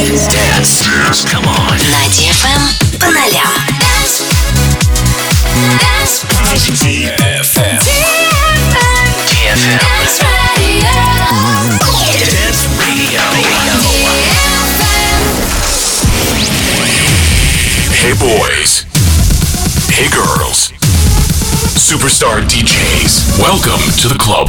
Dance. Dance. Come on. На DFM по нолям. DFM. DFM. Dance Radio. Hey boys. Hey girls. Superstar DJs. Welcome to the club.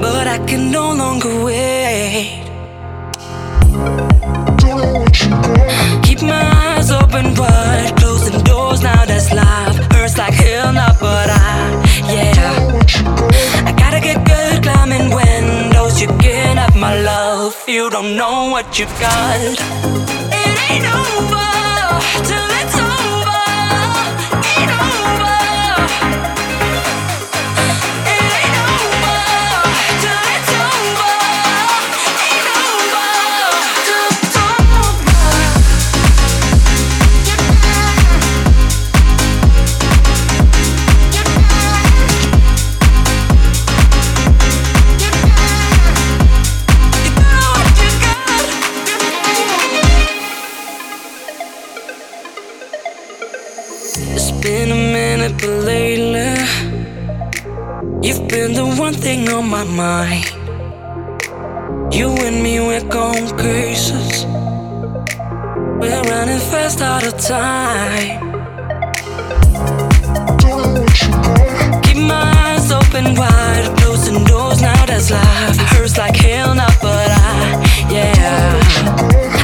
but I can no longer wait. Don't know what you got. Keep my eyes open but closing doors now that's life. Hurts like hell now, but I, yeah. Don't know what you got. I gotta get good climbing windows. You can have my love, you don't know what you got. It ain't over till it's over. my mind. You and me, we're going cases. We're running fast out of time. Keep my eyes open wide, closing doors now. That's life. Hurts like hell now, but I, yeah.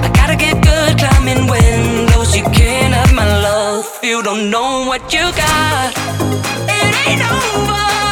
I gotta get good climbing windows. You can't have my love. You don't know what you got. It ain't over.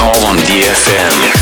all on DFM.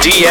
On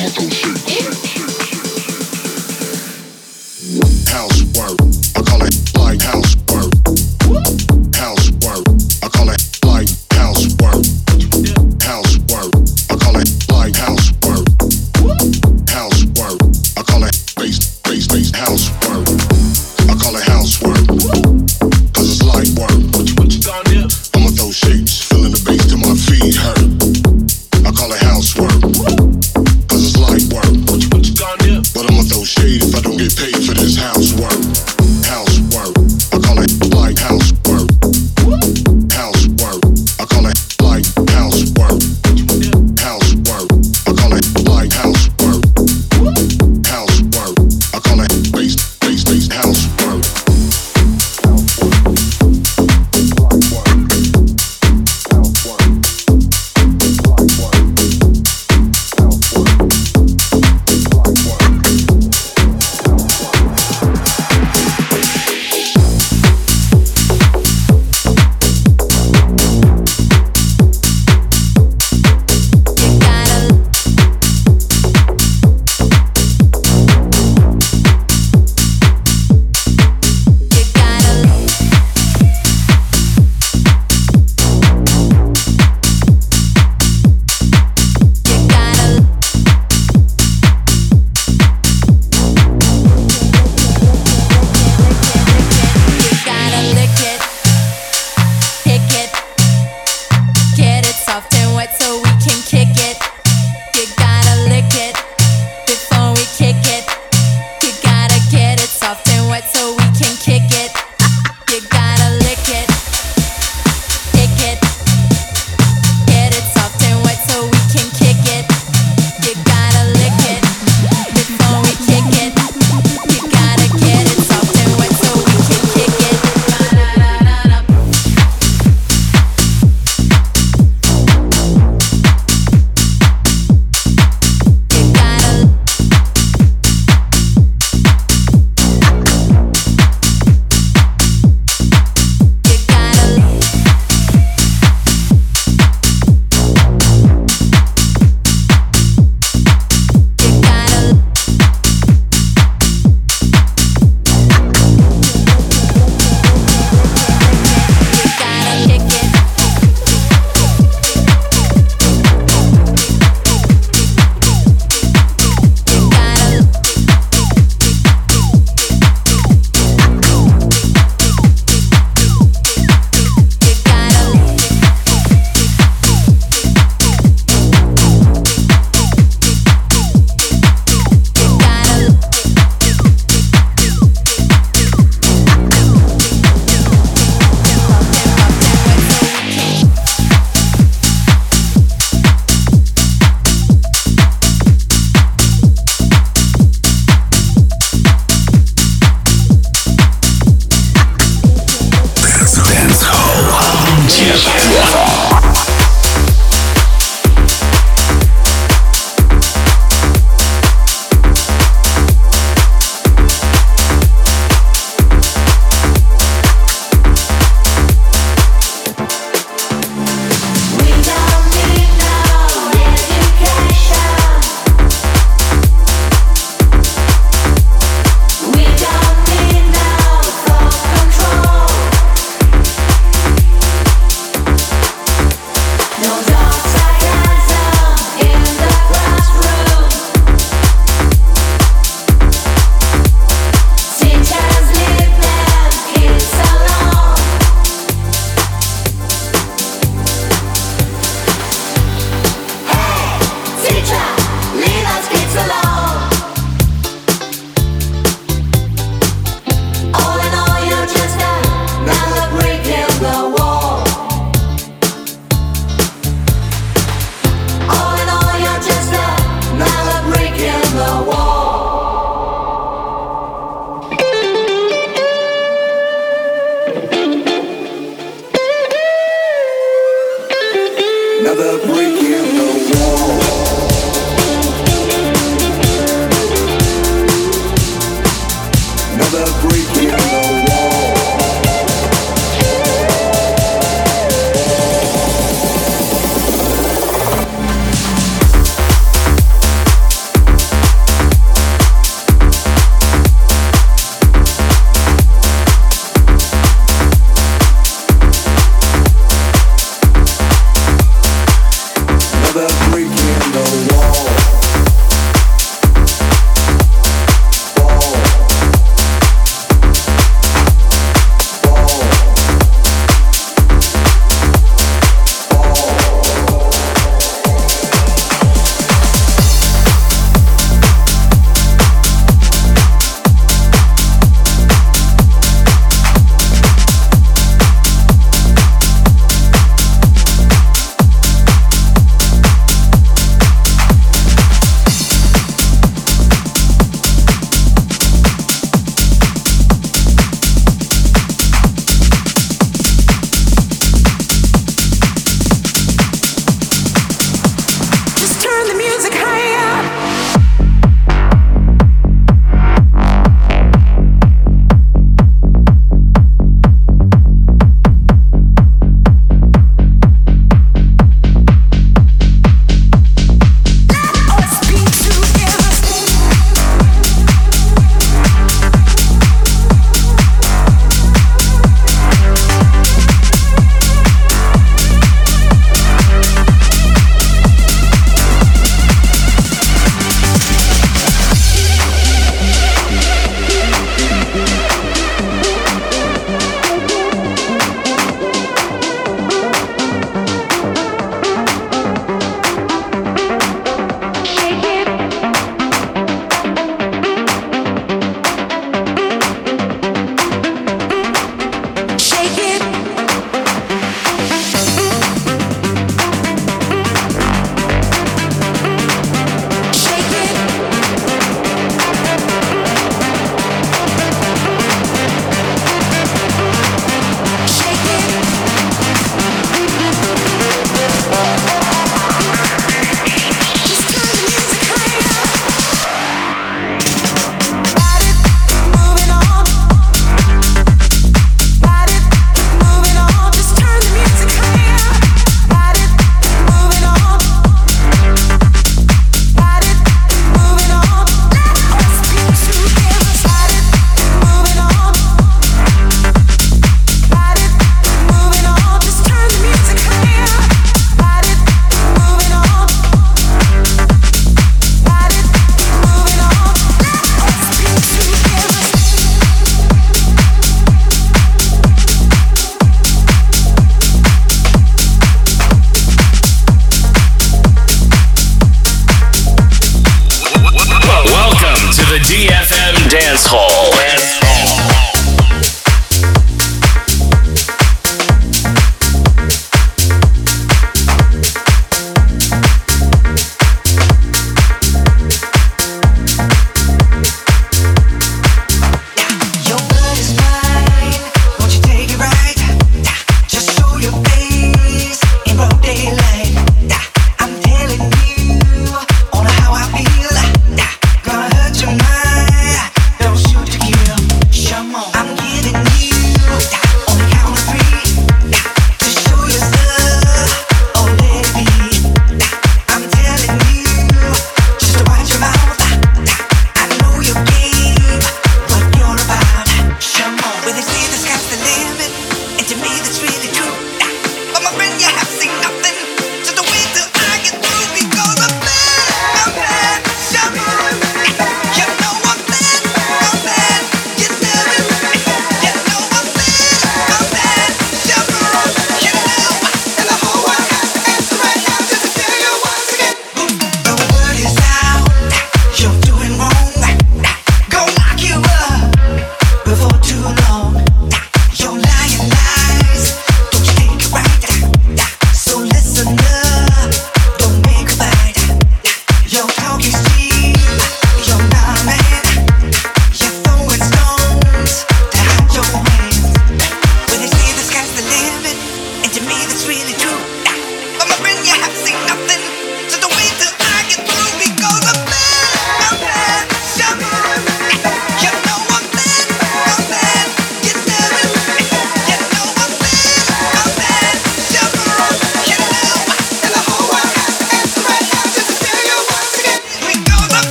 I'ma throw shapes.